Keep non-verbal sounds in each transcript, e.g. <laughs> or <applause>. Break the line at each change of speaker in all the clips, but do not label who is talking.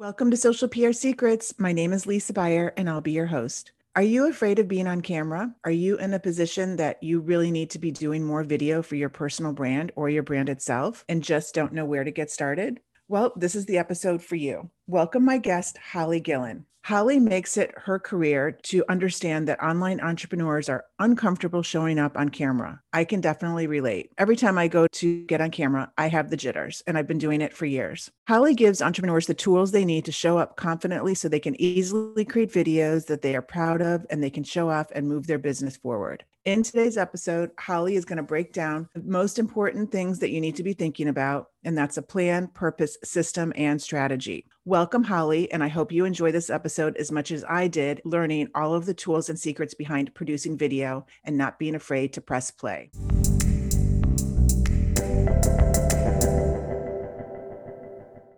Welcome to Social PR Secrets. My name is Lisa Buyer, and I'll be your host. Are you afraid of being on camera? Are you in a position that you really need to be doing more video for your personal brand or your brand itself and just don't know where to get started? Well, this is the episode for you. Welcome my guest, Holly Gillen. Holly makes it her career to understand that online entrepreneurs are uncomfortable showing up on camera. I can definitely relate. Every time I go to get on camera, I have the jitters, and I've been doing it for years. Holly gives entrepreneurs the tools they need to show up confidently so they can easily create videos that they are proud of and they can show off and move their business forward. In today's episode, Holly is going to break down the most important things that you need to be thinking about, and that's a plan, purpose, system, and strategy. Welcome, Holly, and I hope you enjoy this episode as much as I did learning all of the tools and secrets behind producing video and not being afraid to press play.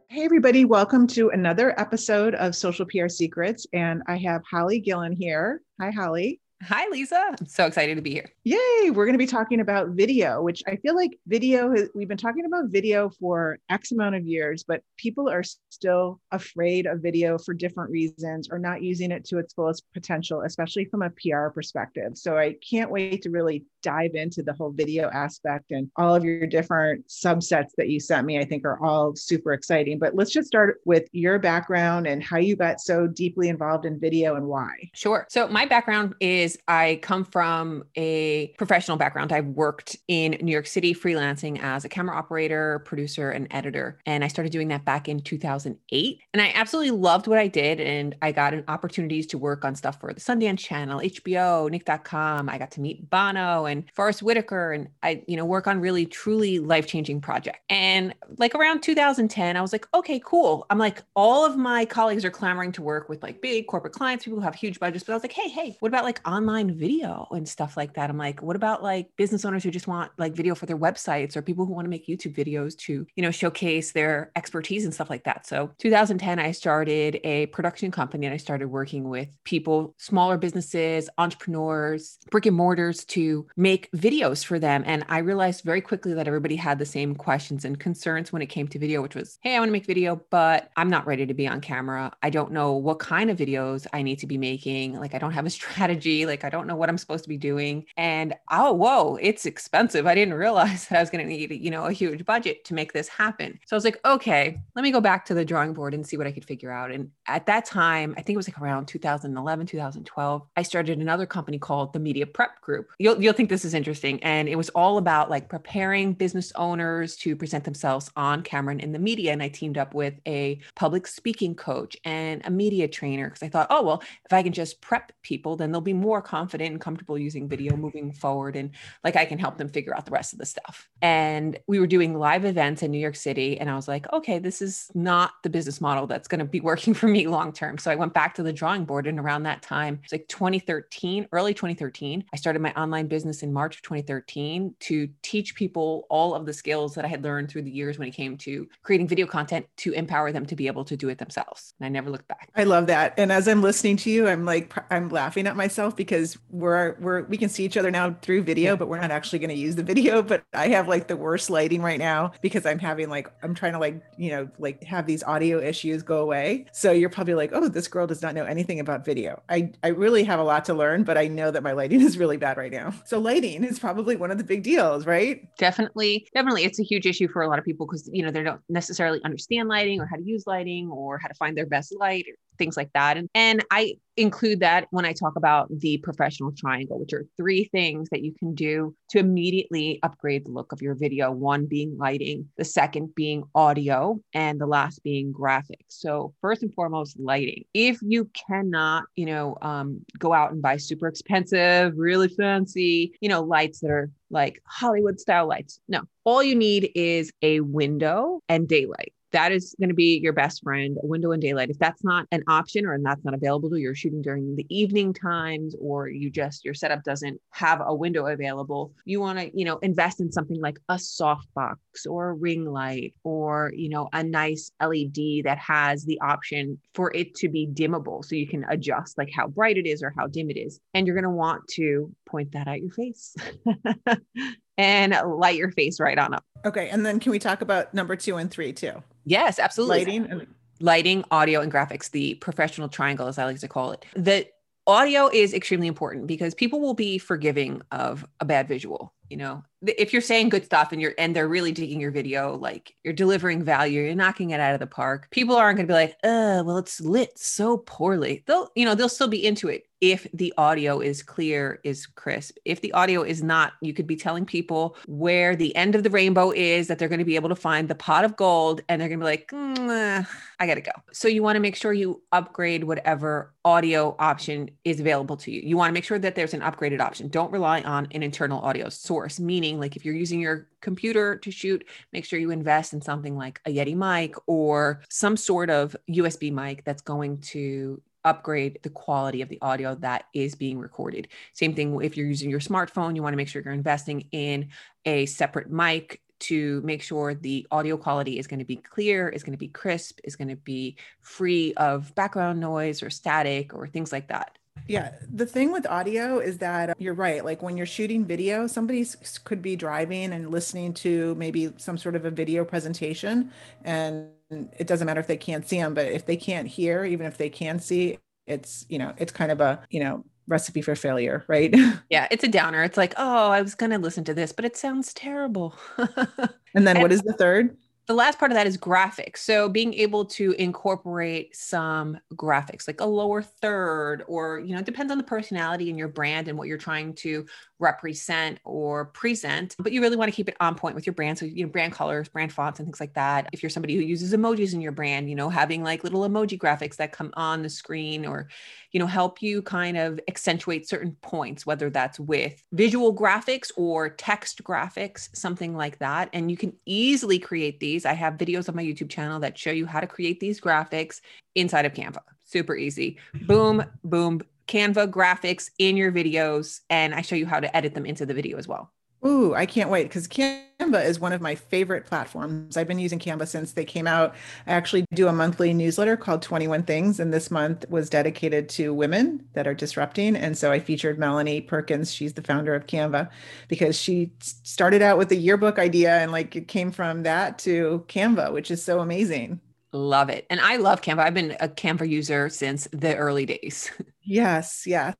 Hey, everybody, welcome to another episode of Social PR Secrets. And I have Holly Gillen here. Hi, Holly.
Hi, Lisa. I'm so excited to be here.
Yay. We're going to be talking about video, which I feel like video, we've been talking about video for X amount of years, but people are still afraid of video for different reasons or not using it to its fullest potential, especially from a PR perspective. So I can't wait to really dive into the whole video aspect and all of your different subsets that you sent me. I think are all super exciting. But let's just start with your background and how you got so deeply involved in video and why.
Sure. So my background is I come from a professional background. I've worked in New York City freelancing as a camera operator, producer, and editor. And I started doing that back in 2008. And I absolutely loved what I did. And I got opportunities to work on stuff for the Sundance Channel, HBO, Nick.com. I got to meet Bono Forest Whitaker. And I, you know, work on really, truly life changing projects. And like around 2010, I was like, okay, cool. I'm like, all of my colleagues are clamoring to work with like big corporate clients, people who have huge budgets. But I was like, hey, hey, what about like online video and stuff like that. I'm like, what about like business owners who just want like video for their websites or people who want to make YouTube videos to, you know, showcase their expertise and stuff like that. So 2010, I started a production company and I started working with people, smaller businesses, entrepreneurs, brick and mortars to make videos for them. And I realized very quickly that everybody had the same questions and concerns when it came to video, which was, hey, I want to make video, but I'm not ready to be on camera. I don't know what kind of videos I need to be making. Like, I don't have a <laughs> strategy. Like, I don't know what I'm supposed to be doing. And oh, whoa, it's expensive. I didn't realize <laughs> that I was going to need, you know, a huge budget to make this happen. So I was like, okay, let me go back to the drawing board and see what I could figure out. And at that time, I think it was like around 2011, 2012, I started another company called the Media Prep Group. You'll, you'll think this is interesting. And it was all about like preparing business owners to present themselves on camera and in the media. And I teamed up with a public speaking coach and a media trainer because I thought, oh, well, if I can just prep people, then they'll be more confident and comfortable using video moving forward. And like I can help them figure out the rest of the stuff. And we were doing live events in New York City. And I was like, okay, this is not the business model that's going to be <laughs> working for me long term. So I went back to the drawing board. And around that time, it's like 2013, early 2013, I started my online business in March of 2013 to teach people all of the skills that I had learned through the years when it came to creating video content to empower them to be able to do it themselves. And I never looked back.
I love that. And as I'm listening to you, I'm like, I'm laughing at myself because we're we're we can see each other now through video, but we're not actually going to use the video. But I have like the worst lighting right now because I'm having like I'm trying to like you know like have these audio issues go away. So you're probably like, oh, this girl does not know anything about video. I I really have a lot to learn, but I know that my lighting <laughs> is really bad right now. So lighting is probably one of the big deals, right?
Definitely, definitely, it's a huge issue for a lot of people because you know they don't necessarily understand lighting or how to use lighting or how to find their best light things like that. And, and I include that when I talk about the professional triangle, which are three things that you can do to immediately upgrade the look of your video. One being lighting, the second being audio, and the last being graphics. So, first and foremost, lighting. If you cannot, you know, um, go out and buy super expensive, really fancy, you know, lights that are like Hollywood style lights, no, all you need is a window and daylight that is going to be your best friend, a window and daylight. If that's not an option or that's not available to you, you're shooting during the evening times or you just your setup doesn't have a window available, you want to, you know, invest in something like a softbox or a ring light or, you know, a nice LED that has the option for it to be dimmable so you can adjust like how bright it is or how dim it is. And you're going to want to point that at your face. <laughs> and light your face right on up.
Okay. And then can we talk about number two and three too?
Yes, absolutely.
Lighting.
lighting, audio, and graphics, the professional triangle, as I like to call it. The audio is extremely important because people will be forgiving of a bad visual you know if you're saying good stuff and you're and they're really digging your video like you're delivering value you're knocking it out of the park people aren't going to be like uh well it's lit so poorly they'll you know they'll still be into it if the audio is clear, is crisp. If the audio is not, you could be telling people where the end of the rainbow is, that they're going to be able to find the pot of gold, and they're going to be like, mm, I got to go. So you want to make sure you upgrade whatever audio option is available to you. You want to make sure that there's an upgraded option. Don't rely on an internal audio source, meaning, like if you're using your computer to shoot, make sure you invest in something like a Yeti mic or some sort of USB mic that's going to upgrade the quality of the audio that is being recorded. Same thing if you're using your smartphone, you want to make sure you're investing in a separate mic to make sure the audio quality is going to be clear, is going to be crisp, is going to be free of background noise or static or things like that.
Yeah, the thing with audio is that uh, you're right. Like when you're shooting video, somebody could be driving and listening to maybe some sort of a video presentation, and it doesn't matter if they can't see them, but if they can't hear, even if they can see, it's you know, it's kind of a you know recipe for failure, right? <laughs>
Yeah, it's a downer. It's like, oh, I was going to listen to this, but it sounds terrible. <laughs>
and then and- what is the third?
The last part of that is graphics. So being able to incorporate some graphics, like a lower third, or you know, it depends on the personality and your brand and what you're trying to represent or present. But you really want to keep it on point with your brand. So you know, brand colors, brand fonts, and things like that. If you're somebody who uses emojis in your brand, you know, having like little emoji graphics that come on the screen or you know, help you kind of accentuate certain points, whether that's with visual graphics or text graphics, something like that. And you can easily create these. I have videos on my YouTube channel that show you how to create these graphics inside of Canva. Super easy. <laughs> Boom, boom, Canva graphics in your videos. And I show you how to edit them into the video as well.
Ooh, I can't wait because Canva is one of my favorite platforms. I've been using Canva since they came out. I actually do a monthly newsletter called 21 Things, and this month was dedicated to women that are disrupting. And so I featured Melanie Perkins. She's the founder of Canva because she started out with the yearbook idea and like it came from that to Canva, which is so amazing.
Love it. And I love Canva. I've been a Canva user since the early days. <laughs>
Yes, yes.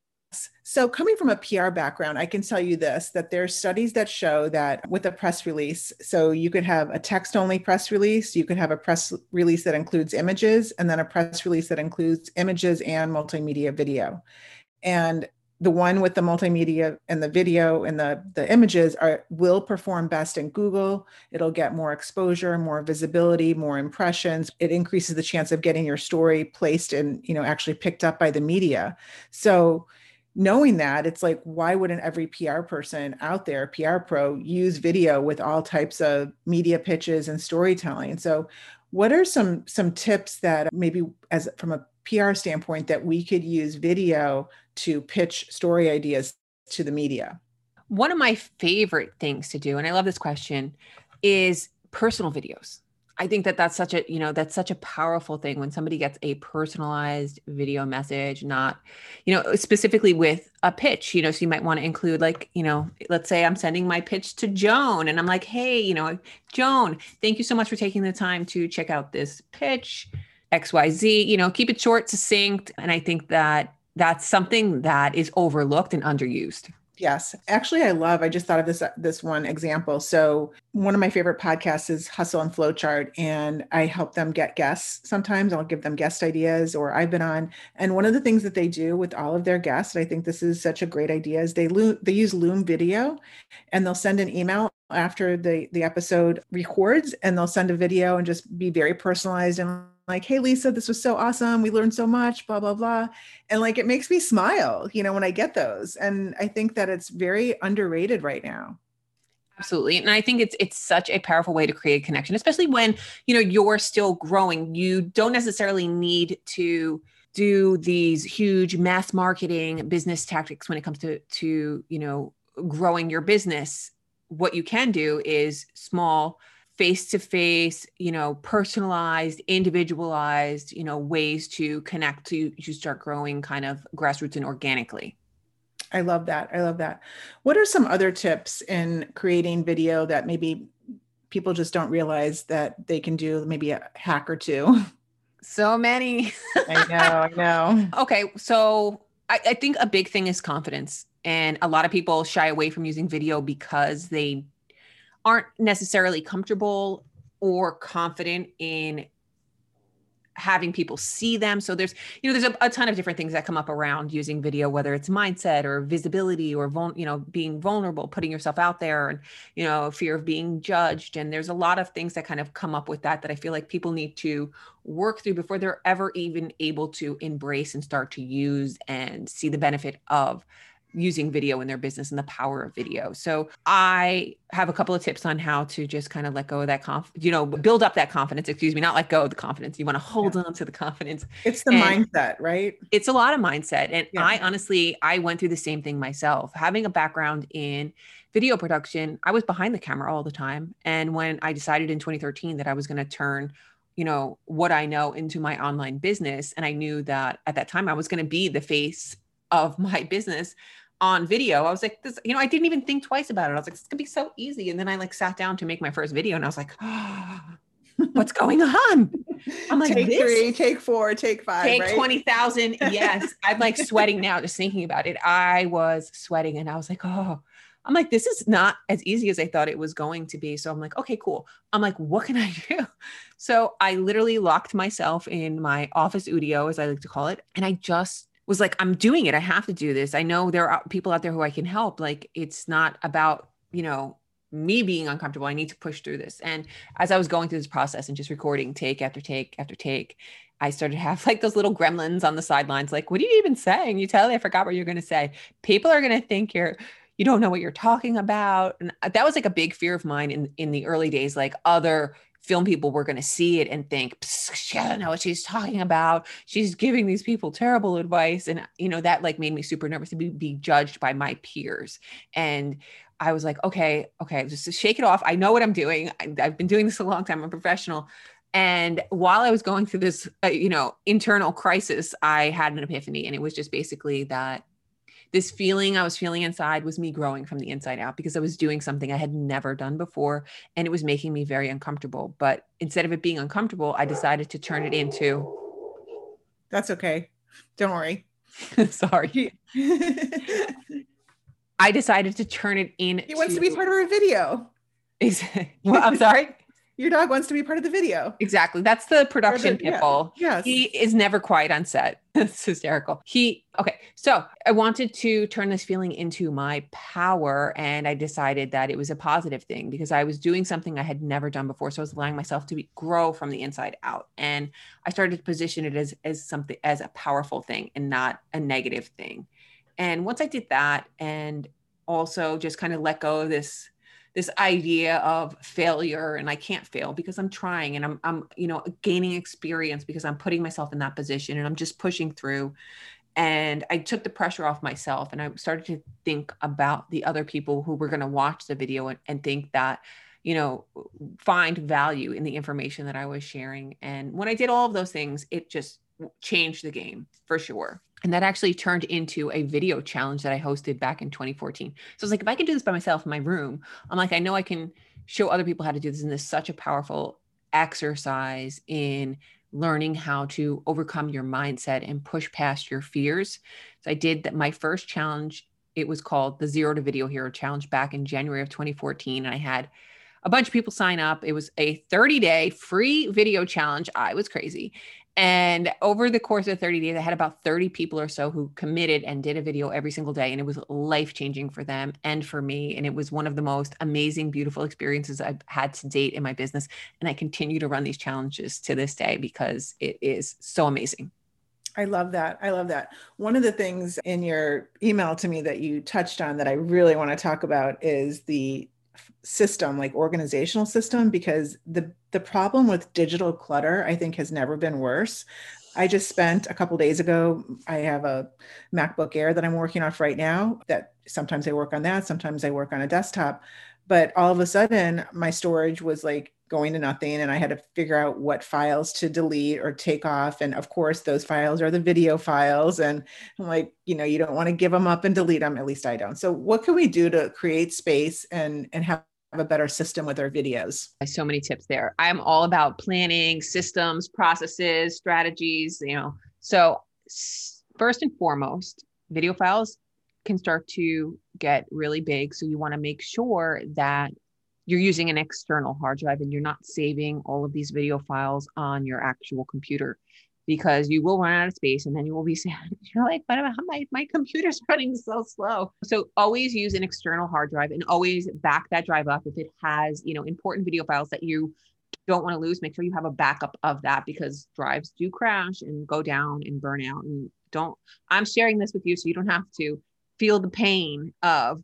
So, coming from a PR background, I can tell you this that there are studies that show that with a press release, so you could have a text only press release, you could have a press release that includes images, and then a press release that includes images and multimedia video. And the one with the multimedia and the video and the, the images are will perform best in Google. It'll get more exposure, more visibility, more impressions. It increases the chance of getting your story placed and, you know, actually picked up by the media. So knowing that it's like why wouldn't every pr person out there pr pro use video with all types of media pitches and storytelling? So what are some some tips that maybe as from a pr standpoint that we could use video to pitch story ideas to the media?
One of my favorite things to do and i love this question is personal videos I think that that's such a, you know, that's such a powerful thing when somebody gets a personalized video message, not, you know, uh, specifically with a pitch, you know, so you might want to include like, you know, let's say I'm sending my pitch to Joan and I'm like, hey, you know, Joan, thank you so much for taking the time to check out this pitch, XYZ, you know, keep it short, succinct. And I think that that's something that is overlooked and underused.
Yes, actually, I love. I just thought of this uh, this one example. So one of my favorite podcasts is Hustle and Flowchart, and I help them get guests. Sometimes I'll give them guest ideas, or I've been on. And one of the things that they do with all of their guests, I think this is such a great idea, is they lo- they use Loom Video, and they'll send an email after the the episode records, and they'll send a video and just be very personalized and like, hey, Lisa, this was so awesome. We learned so much, blah, blah, blah. And like, it makes me smile, you know, when I get those. And I think that it's very underrated right now.
Absolutely. And I think it's it's such a powerful way to create connection, especially when, you know, you're still growing. You don't necessarily need to do these huge mass marketing business tactics when it comes to to, you know, growing your business. What you can do is small face to face, you know, personalized, individualized, you know, ways to connect to to start growing kind of grassroots and organically.
I love that. I love that. What are some other tips in creating video that maybe people just don't realize that they can do maybe a hack or two? <laughs>
So many.
I know, I know. <laughs>
Okay, so I, I think a big thing is confidence. And a lot of people shy away from using video because they aren't necessarily comfortable or confident in having people see them. So there's, you know, there's a, a, ton of different things that come up around using video, whether it's mindset or visibility or, vul- you know, being vulnerable, putting yourself out there and, you know, fear of being judged. And there's a lot of things that kind of come up with that, that I feel like people need to work through before they're ever even able to embrace and start to use and see the benefit of using video in their business and the power of video. So I have a couple of tips on how to just kind of let go of that conf, you know, build up that confidence, excuse me, not let go of the confidence. You want to hold yeah. on to the confidence.
It's the and mindset, right?
It's a lot of mindset. And yeah. I honestly, I went through the same thing myself. Having a background in video production, I was behind the camera all the time. And when I decided in 2013 that I was going to turn you know what i know into my online business and i knew that at that time i was going to be the face of my <laughs> business on video. I was like, this, you know, I didn't even think twice about it. I was like, it's gonna be so easy. And then I like sat down to make my first video and I was like, oh, <gasps> what's going on?
I'm like, take this? three, take four, take five,
take
right?
20,000. <laughs> Yes. I'm like sweating now just thinking about it. I was sweating and I was like, oh, I'm like, this is not as easy as I thought it was going to be. So I'm like, okay, cool. I'm like, what can I <laughs> do? So I literally locked myself in my office studio, as I like to call it. And I just was like, I'm doing it. I have to do this. I know there are people out there who I can help. Like, it's not about, you know, me being uncomfortable. I need to push through this. And as I was going through this process and just recording take after take after take, I started to have like those little gremlins on the sidelines, like, what are you even saying? You totally forgot what you're going to say. People are going to think you're, you don't know what you're talking about. And uh, that was like a big fear of mine in, in the early days, like other film people were going to see it and think she doesn't know what she's talking about. She's giving these people terrible advice. And you know that like made me super nervous to be, be judged by my peers. And i was like okay okay just shake it off. I know what i'm doing. I, i've been doing this a long time. I'm a professional. And while i was going through this uh, you know internal crisis i had an epiphany. And it was just basically that this feeling I was feeling inside was me growing from the inside out because I was doing something I had never done before and it was making me very uncomfortable. But instead of it being uncomfortable, I decided to turn it into.
That's okay. Don't worry. <laughs>
Sorry. <laughs> I decided to turn it in.
He wants to be part of a video. <laughs>
well, I'm sorry
your dog wants to be part of the video.
Exactly. That's the production the.
Yeah. Yes.
He is never quiet on set. <laughs> it's hysterical. He, okay. So I wanted to turn this feeling into my power. And I decided that it was a positive thing because I was doing something I had never done before. So I was allowing myself to be, grow from the inside out. And I started to position it as, as something, as a powerful thing and not a negative thing. And once I did that and also just kind of let go of this this idea of failure and I can't fail because I'm trying and I'm I'm you know gaining experience because I'm putting myself in that position and I'm just pushing through. And I took the pressure off myself and I started to think about the other people who were going to watch the video and, and think that you know find value in the information that I was sharing. And when I did all of those things it just changed the game for sure and that actually turned into a video challenge that I hosted back in 2014. So I was like, if I can do this by myself in my room, I'm like, I know I can show other people how to do this. And this is such a powerful exercise in learning how to overcome your mindset and push past your fears. So I did that. My first challenge, it was called the Zero to Video Hero Challenge back in January of 2014. And I had a bunch of people sign up. It was a 30 day free video challenge. I was crazy. And over the course of 30 days, I had about 30 people or so who committed and did a video every single day. And it was life changing for them and for me. And it was one of the most amazing, beautiful experiences I've had to date in my business. And I continue to run these challenges to this day because it is so amazing.
I love that. I love that. One of the things in your email to me that you touched on that I really want to talk about is the system like organizational system because the the problem with digital clutter i think has never been worse. I just spent a couple days ago i have a macbook air that i'm working off right now that sometimes i work on that sometimes i work on a desktop but all of a sudden my storage was like going to nothing and i had to figure out what files to delete or take off and of course those files are the video files and i'm like you know you don't want to give them up and delete them at least i don't so what can we do to create space and and have a better system with our videos.
So many tips there. I'm all about planning, systems, processes, strategies, you know. So first and foremost, video files can start to get really big. So you want to make sure that you're using an external hard drive and you're not saving all of these video files on your actual computer because you will run out of space and then you will be <laughs> sad. You're like, but my, my computer's <laughs> running so slow. So always use an external hard drive and always back that drive up if it has, you know, important video files that you don't want to lose. Make sure you have a backup of that because drives do crash and go down and burn out. And don't, I'm sharing this with you so you don't have to feel the pain of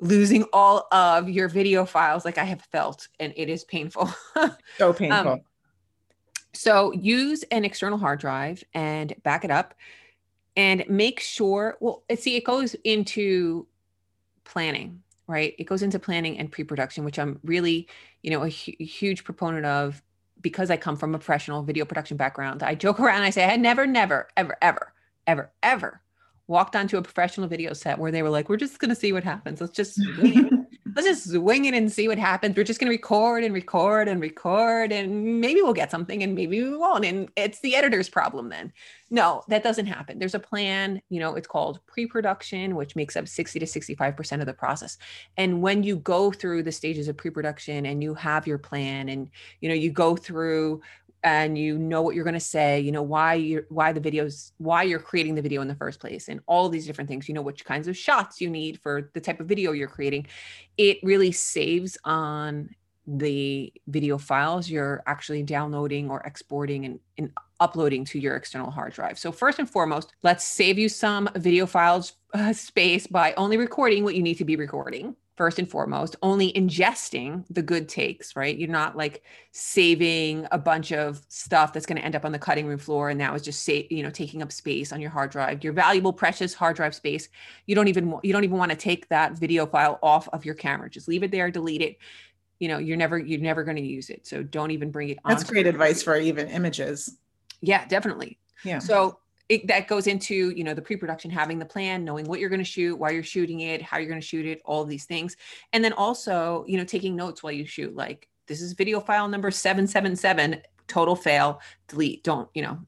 losing all of your video files like I have felt, and it is painful. <laughs>
so painful. Um,
so use an external hard drive and back it up and make sure, well, see, it goes into planning, right? It goes into planning and pre production, which I'm really, you know, a hu- huge proponent of because I come from a professional video production background. I joke <laughs> around, I say, I never, never, ever, ever, ever, ever walked onto a professional video set where they were like, we're just going to see what happens. Let's just <laughs> let's just swing it and see what happens. We're just going to record and record and record and maybe we'll get something and maybe we won't. And it's the editor's problem then. No, that doesn't happen. There's a plan, you know, it's called pre-production, which makes up 60 to 65% of the process. And when you go through the stages of pre-production and you have your plan and, you know, you go through and you know what you're going to say you know why you're why the videos why you're creating the video in the first place and all these different things. You know which kinds of shots you need for the type of video you're creating. It really saves on the video files you're actually downloading or exporting and, and uploading to your external hard drive. So first and foremost let's save you some video files uh, space by only recording what you need to be recording first and foremost, only ingesting the good takes, right? You're not like saving a bunch of stuff that's going to end up on the cutting room floor and that was just say, you know, taking up space on your hard drive. Your valuable precious hard drive space. You don't even you don't even want to take that video file off of your camera. Just leave it there, delete it. You know, you're never you're never going to use it. So don't even bring it
on. That's great advice for even images.
Yeah, definitely. Yeah. So it, that goes into you know the pre-production having the plan knowing what you're going to shoot why you're shooting it how you're going to shoot it all these things. And then also you know taking notes while you shoot like this is video file number 777 total fail delete don't you know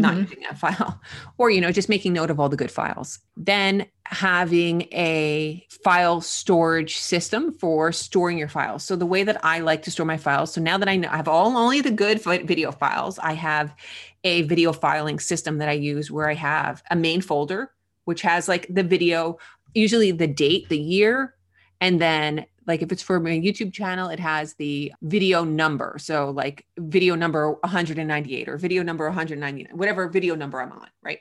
not mm-hmm. using that file <laughs> or you know just making note of all the good files then having a file storage system for storing your files so the way that i like to store my files so now that i know i have all only the good video files i have a video filing system that i use where i have a main folder which has like the video usually the date the year and then like if it's for my YouTube channel, it has the video number. So like video number 198 or video number 199, whatever video number I'm on, right?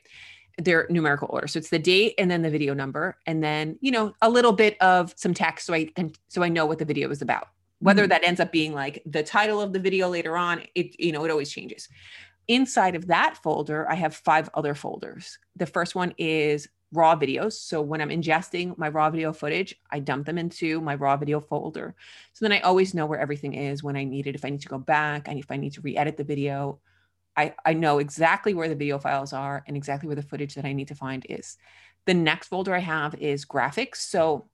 Their numerical order. So it's the date and then the video number, and then you know a little bit of some text so I can so I know what the video is about. Whether mm-hmm. that ends up being like the title of the video later on, it you know it always changes. Inside of that folder, I have five other folders. The first one is raw videos. So when I'm ingesting my raw video footage, I dump them into my raw video folder. So then I always know where everything is when I need it. If I need to go back and if I need to re-edit the video, I, I know exactly where the video files are and exactly where the footage that I need to find is. The next folder I have is graphics. So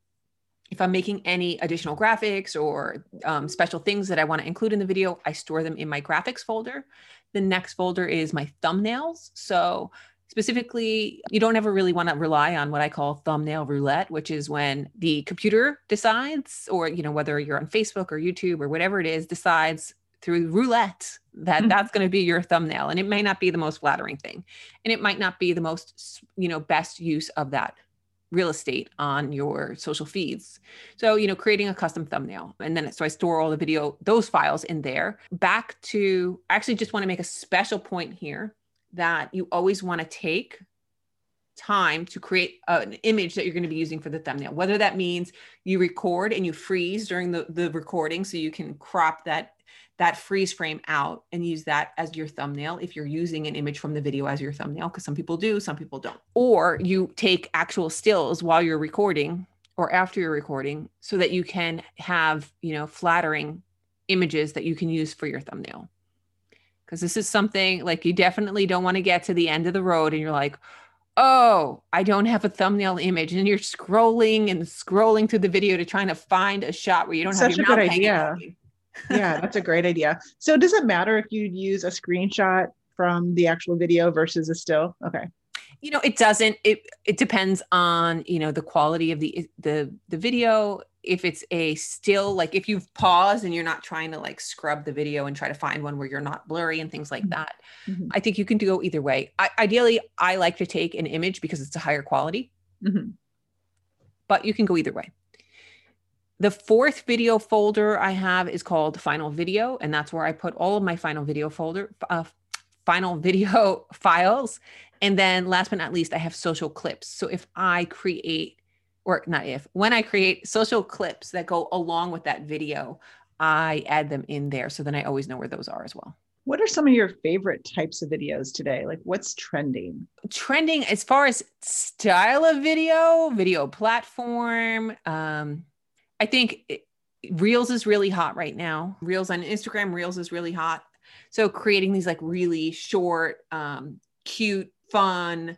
if I'm making any additional graphics or um, special things that I want to include in the video, I store them in my graphics folder. The next folder is my thumbnails. So Specifically, you don't ever really want to rely on what I call thumbnail roulette, which is when the computer decides, or you know, whether you're on Facebook or YouTube or whatever it is, decides through roulette that mm-hmm. that's going to be your thumbnail and it may not be the most flattering thing and it might not be the most you know best use of that real estate on your social feeds. So, you know, creating a custom thumbnail. And then so I store all the video, those files in there. Back to, I actually just want to make a special point here that you always want to take time to create an image that you're going to be using for the thumbnail. Whether that means you record and you freeze during the, the recording so you can crop that that freeze frame out and use that as your thumbnail if you're using an image from the video as your thumbnail because some people do some people don't. Or you take actual stills while you're recording or after you're recording so that you can have you know flattering images that you can use for your thumbnail because this is something like you definitely don't want to get to the end of the road and you're like, oh, I don't have a thumbnail image, and you're scrolling and scrolling through the video to trying to find a shot where you don't
Such
have your
a good idea. yeah, that's a great idea. So does it matter if you'd use a screenshot from the actual video versus a still? Okay.
you know it doesn't it it depends on you know the quality of the the the video if it's a still like if you've paused and you're not trying to like scrub the video and try to find one where you're not blurry and things like
Mhm.
that
Mhm.
i think you can go either way I, ideally i like to take an image because it's a higher quality
Mhm.
but you can go either way the fourth video folder i have is called final video and that's where i put all of my final video folder uh, final video <laughs> files and then last but not least i have social clips so if i create or not if when i create social clips that go along with that video i add them in there so then i always know where those are as well
What are some of your favorite types of videos today? Like what's trending?
trending as far as style of video, video platform. Um, I think it, Reels is really hot right now. Reels on Instagram, Reels is really hot. So creating these like really short, um, cute, fun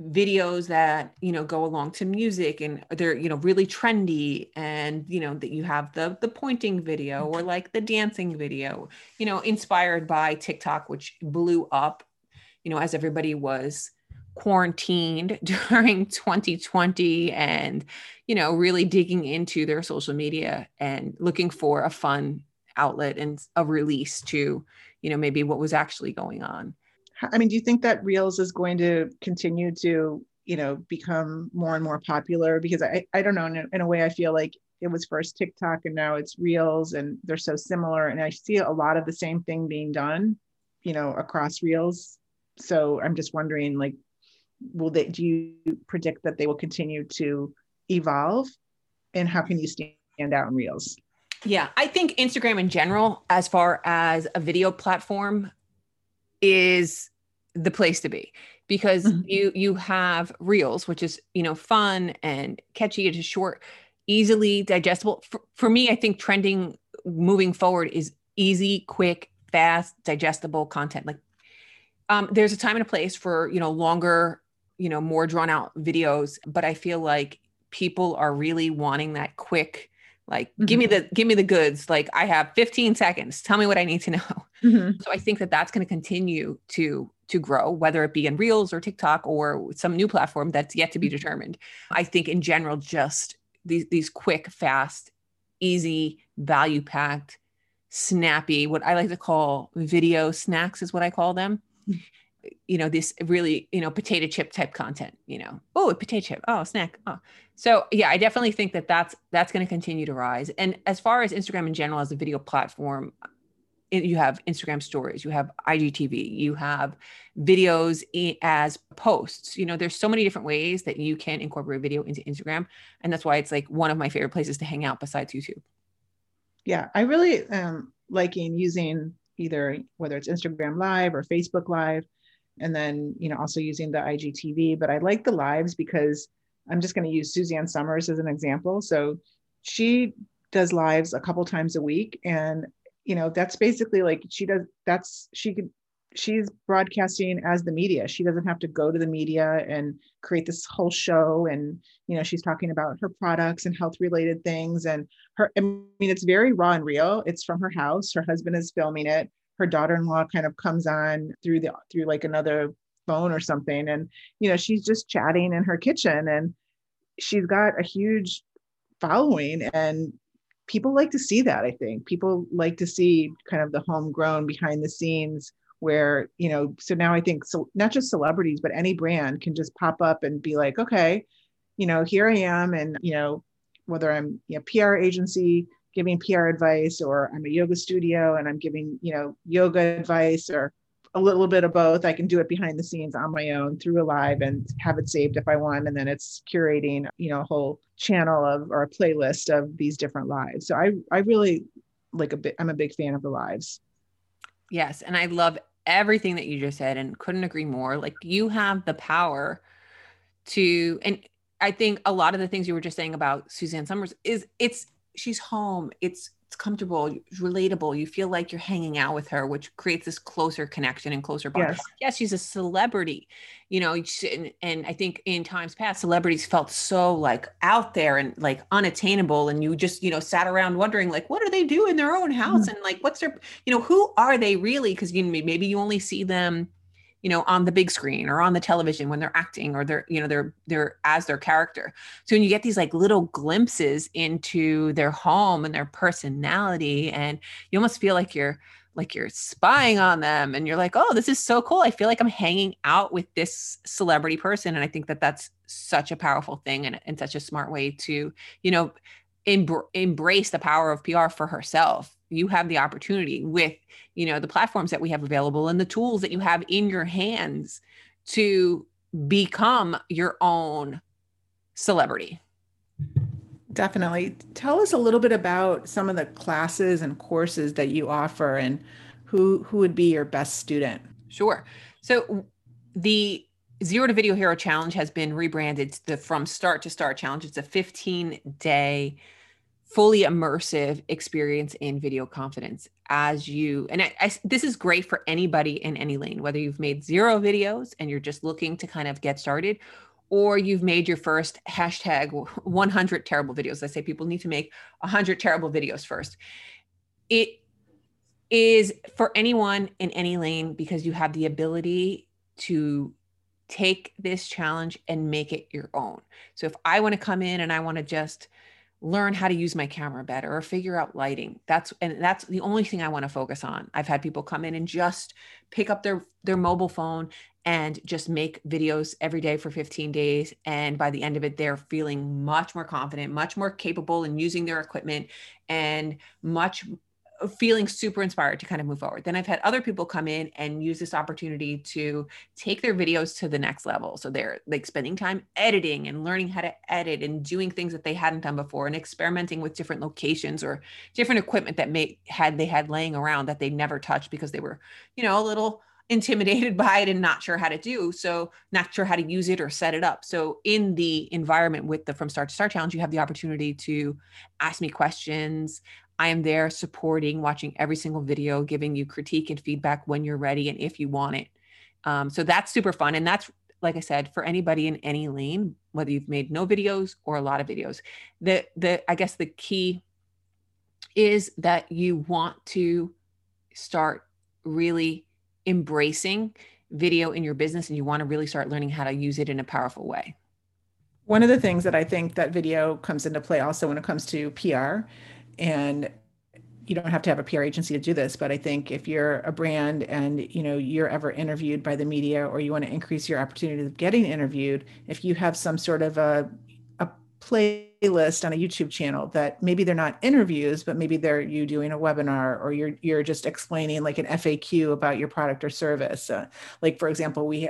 videos that you know go along to music and they're you know really trendy and you know that you have the the pointing video or mm-hmm. like the dancing video you know inspired by TikTok which blew up you know as everybody was quarantined <laughs> during 2020 and you know really digging into their social media and looking for a fun outlet and a release to you know maybe what was actually going on
I mean, do you think that Reels is going to continue to, you know, become more and more popular? Because I, I don't know, in a, in a way, I feel like it was first TikTok and now it's Reels and they're so similar. And I see a lot of the same thing being done, you know, across Reels. So I'm just wondering, like, will they, do you predict that they will continue to evolve? And how can you stand out in Reels?
Yeah, I think Instagram in general, as far as a video platform, is the place to be because
Mhm.
you you have reels, which is you know fun and catchy. It is short, easily digestible. For, for me, I think trending moving forward is easy, quick, fast, digestible content. Like um, there's a time and a place for you know longer, you know more drawn out videos, but I feel like people are really wanting that quick like give me the give me the goods like i have 15 seconds tell me what i need to know so i think that that's going to continue to to grow whether it be in reels or tiktok or some new platform that's yet to be mm-hmm. determined. I think in general just these these quick fast easy value packed snappy what i like to call video snacks is what i call them. Mm-hmm. You know this really you know potato chip type content you know. Oh a potato chip. Oh snack. Oh. So yeah i definitely think that that's that's going to continue to rise. And as far as instagram in general as a video platform you have instagram stories you have igtv you have videos as posts you know there's so many different ways that you can incorporate video into instagram and that's why it's like one of my favorite places to hang out besides youtube
Yeah, I really am liking using either whether it's Instagram Live or Facebook Live, and then you know also using the IGTV. But I like the lives because I'm just going to use Suzanne Somers as an example. So she does lives a couple times a week, and you know that's basically like she does. That's she could. She's broadcasting as the media. She doesn't have to go to the media and create this whole show. And you know she's talking about her products and health related things and her i mean it's very raw and real it's from her house her husband is filming it her daughter-in-law kind of comes on through the through like another phone or something and you know she's just chatting in her kitchen and she's got a huge following and people like to see that i think. People like to see kind of the homegrown behind the scenes where you know so now i think so not just celebrities but any brand can just pop up and be like okay you know here i am and you know whether I'm you know, PR agency giving PR advice or I'm a yoga studio and I'm giving, you know, yoga advice or a little bit of both. I can do it behind the scenes on my own through a live and have it saved if I want. And then it's curating, you know, a whole channel of or a playlist of these different lives. So I I really like a bit I'm a big fan of the lives.
Yes. And I love everything that you just said and couldn't agree more. Like you have the power to, and I think a lot of the things you were just saying about Suzanne Somers is it's, she's home. It's it's comfortable, relatable. You feel like you're hanging out with her, which creates this closer connection and closer bond. Yes, yes she's a celebrity, you know, and, and I think in times past, celebrities felt so like out there and like unattainable. And you just, you know, sat around wondering like, what do they do in their own house? Mm-hmm. And like, what's their, you know, who are they really? Because you maybe you only see them you know on the big screen or on the television when they're acting or they're you know they're they're as their character. So when you get these like little glimpses into their home and their personality and you almost feel like you're like you're spying on them and you're like oh this is so cool. I feel like i'm hanging out with this celebrity person. And i think that that's such a powerful thing and, and such a smart way to you know embrace the power of pr for herself you have the opportunity with you know the platforms that we have available and the tools that you have in your hands to become your own celebrity.
Definitely. Tell us a little bit about some of the classes and courses that you offer and who who would be your best student.
Sure. So the zero to video hero challenge has been rebranded the from start to start challenge. It's a 15 day fully immersive experience in video confidence as you and I, I, this is great for anybody in any lane whether you've made zero videos and you're just looking to kind of get started or you've made your first hashtag <laughs> 100 terrible videos. I say people need to make 100 terrible videos first. It is for anyone in any lane because you have the ability to take this challenge and make it your own. So if i want to come in and i want to just learn how to use my camera better or figure out lighting. That's and that's the only thing i want to focus on. I've had people come in and just pick up their their mobile phone and just make videos every day for 15 days. And by the end of it they're feeling much more confident much more capable in using their equipment and much feeling super inspired to kind of move forward. Then I've had other people come in and use this opportunity to take their videos to the next level. So they're like spending time editing and learning how to edit and doing things that they hadn't done before and experimenting with different locations or different equipment that may had they had laying around that they never touched because they were, you know, a little intimidated <laughs> by it and not sure how to do so not sure how to use it or set it up so in the environment with the from start to start challenge you have the opportunity to ask me questions I am there supporting, watching every single video, giving you critique and feedback when you're ready and if you want it. Um, so that's super fun. And that's, like I said, for anybody in any lane, whether you've made no videos or a lot of videos. The, the I guess the key is that you want to start really embracing video in your business and you want to really start learning how to use it in a powerful way.
One of the things that I think that video comes into play also when it comes to PR and you don't have to have a PR agency to do this, but I think if you're a brand and you know you're ever interviewed by the media or you want to increase your opportunity of getting interviewed, if you have some sort of a a playlist on a YouTube channel that maybe they're not interviews, but maybe they're you doing a webinar or you're you're just explaining like an FAQ about your product or service. Uh, like for example, we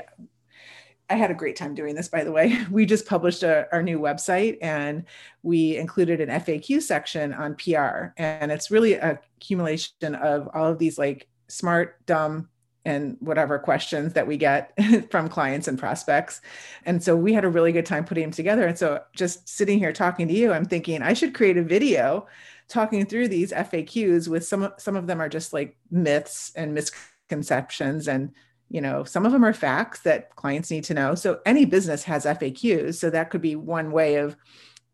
I had a great time doing this, by the way. <laughs> We just published a, our new website and we included an FAQ section on PR. And it's really a accumulation of all of these like smart, dumb, and whatever questions that we get <laughs> from clients and prospects. And so we had a really good time putting them together. And so just sitting here talking to you, I'm thinking I should create a video talking through these FAQs with some some of them are just like myths and misconceptions and you know some of them are facts that clients need to know. So any business has faqs so that could be one way of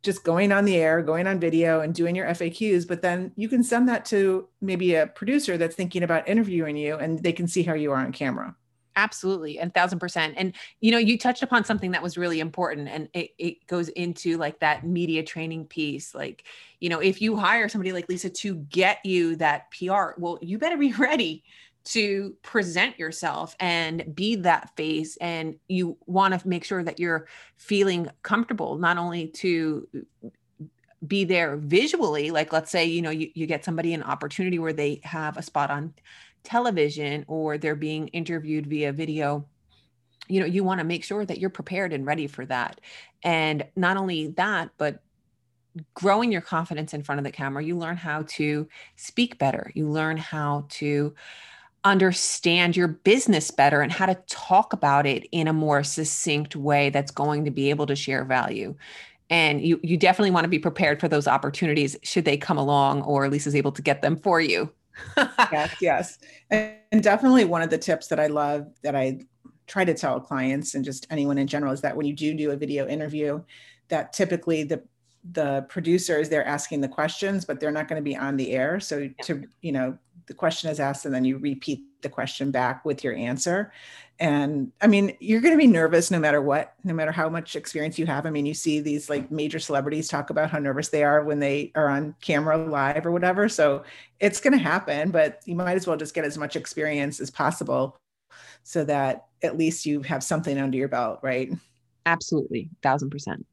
just going on the air going on video and doing your faqs but then you can send that to maybe a producer that's thinking about interviewing you and they can see how you are on camera.
Absolutely. And thousand percent. And you know you touched upon something that was really important and it, it goes into like that media training piece. Like you know if you hire somebody like lisa to get you that pr well you better be <laughs> ready to present yourself and be that face and you want to make sure that you're feeling comfortable not only to uh, be there visually like let's say you know you, you get somebody an opportunity where they have a spot on television or they're being interviewed via video you know you want to make sure that you're prepared and ready for that. And not only that but growing your confidence in front of the camera you learn how to speak better. You learn how to understand your business better and how to talk about it in a more succinct way that's going to be able to share value. and you you definitely want to be prepared for those opportunities should they come along or Lisa's able to get them for you.
yes, yes. And, and definitely one of the tips that I love that I try to tell clients and just anyone in general is that when you do do a video interview, that typically the the producers they're asking the questions, but they're not going to be on the air. So to you know the question is asked and then you repeat the question back with your answer. And i mean you're going to be nervous no matter what no matter how much experience you have. I mean you see these like major celebrities talk about how nervous they are when they are on camera live or whatever. So it's going to happen but you might as well just get as much experience as possible so that at least you have something under your belt right?
Absolutely thousand percent.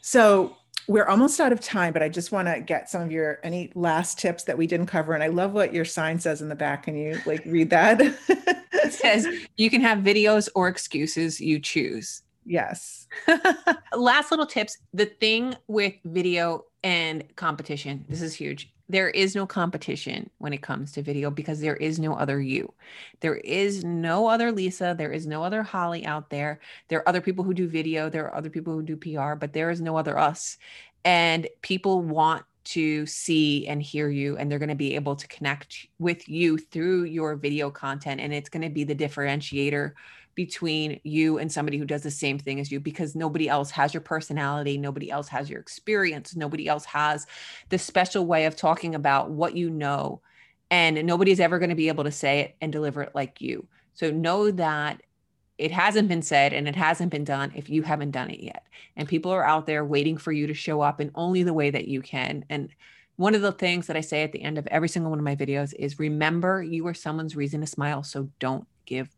So we're almost out of time, but I just want to get some of your any last tips that we didn't cover. And I love what your sign says in the back. Can you like read that? <laughs>
it says you can have videos or excuses you choose.
Yes. <laughs>
last little tips. The thing with video and competition, this is huge. There is no competition when it comes to video because there is no other you. There is no other Lisa. There is no other Holly out there. There are other people who do video. There are other people who do PR, but there is no other us. And people want to see and hear you and they're going to be able to connect with you through your video content and it's going to be the differentiator between you and somebody who does the same thing as you because nobody else has your personality, nobody else has your experience, nobody else has the special way of talking about what you know. And nobody's ever going to be able to say it and deliver it like you. So know that it hasn't been said and it hasn't been done if you haven't done it yet. And people are out there waiting for you to show up in only the way that you can. And one of the things that I say at the end of every single one of my videos is remember you are someone's reason to smile. So don't give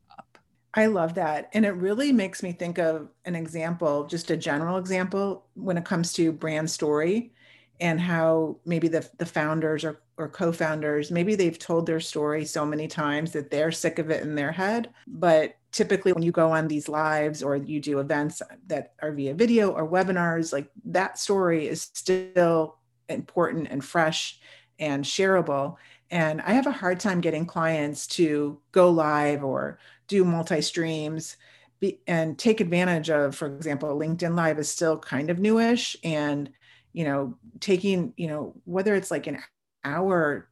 I love that. And it really makes me think of an example, just a general example when it comes to brand story and how maybe the, the founders or, or co-founders, maybe they've told their story so many times that they're sick of it in their head. But typically when you go on these lives or you do events that are via video or webinars, like that story is still important and fresh and shareable. And I have a hard time getting clients to go live or do multi streams and take advantage of, for example, LinkedIn Live is still kind of newish. And, you know, taking, you know, whether it's like an hour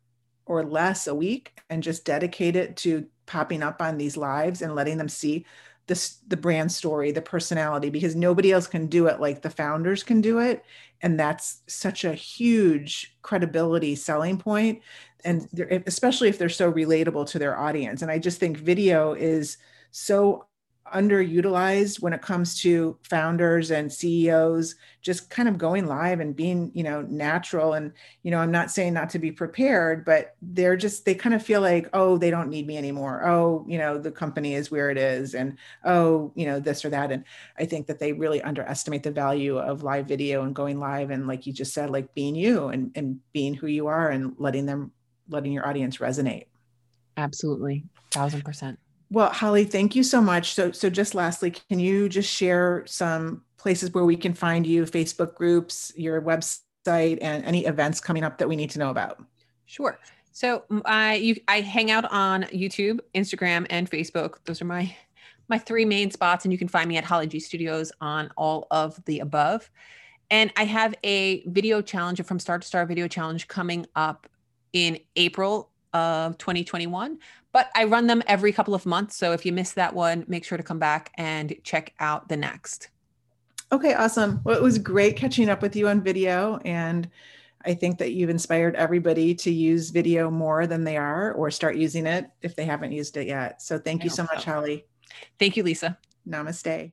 or less a week and just dedicate it to popping up on these lives and letting them see this the brand story the personality because nobody else can do it like the founders can do it and that's such a huge credibility selling point and especially if they're so relatable to their audience and i just think video is so underutilized when it comes to founders and CEOs just kind of going live and being, you know, natural. And, you know, I'm not saying not to be prepared, but they're just, they kind of feel like, oh, they don't need me anymore. Oh, you know, the company is where it is. And, oh, you know, this or that. And I think that they really underestimate the value of live video and going live. And like you just said, like being you and, and being who you are and letting them, letting your audience resonate.
Absolutely. Thousand percent.
Well, Holly, thank you so much. So, so just lastly, can you just share some places where we can find you, Facebook groups, your website, and any events coming up that we need to know about?
Sure. So, I you I hang out on YouTube, Instagram, and Facebook. Those are my my three main spots, and you can find me at Holly G Studios on all of the above. And I have a video challenge, a from Start to Star video challenge coming up in April of 2021 but I run them every couple of months. So if you miss that one, make sure to come back and check out the next.
Okay, awesome. Well, it was great catching up with you on video. And I think that you've inspired everybody to use video more than they are or start using it if they haven't used it yet. So thank you so much, so. Holly.
Thank you, Lisa.
Namaste.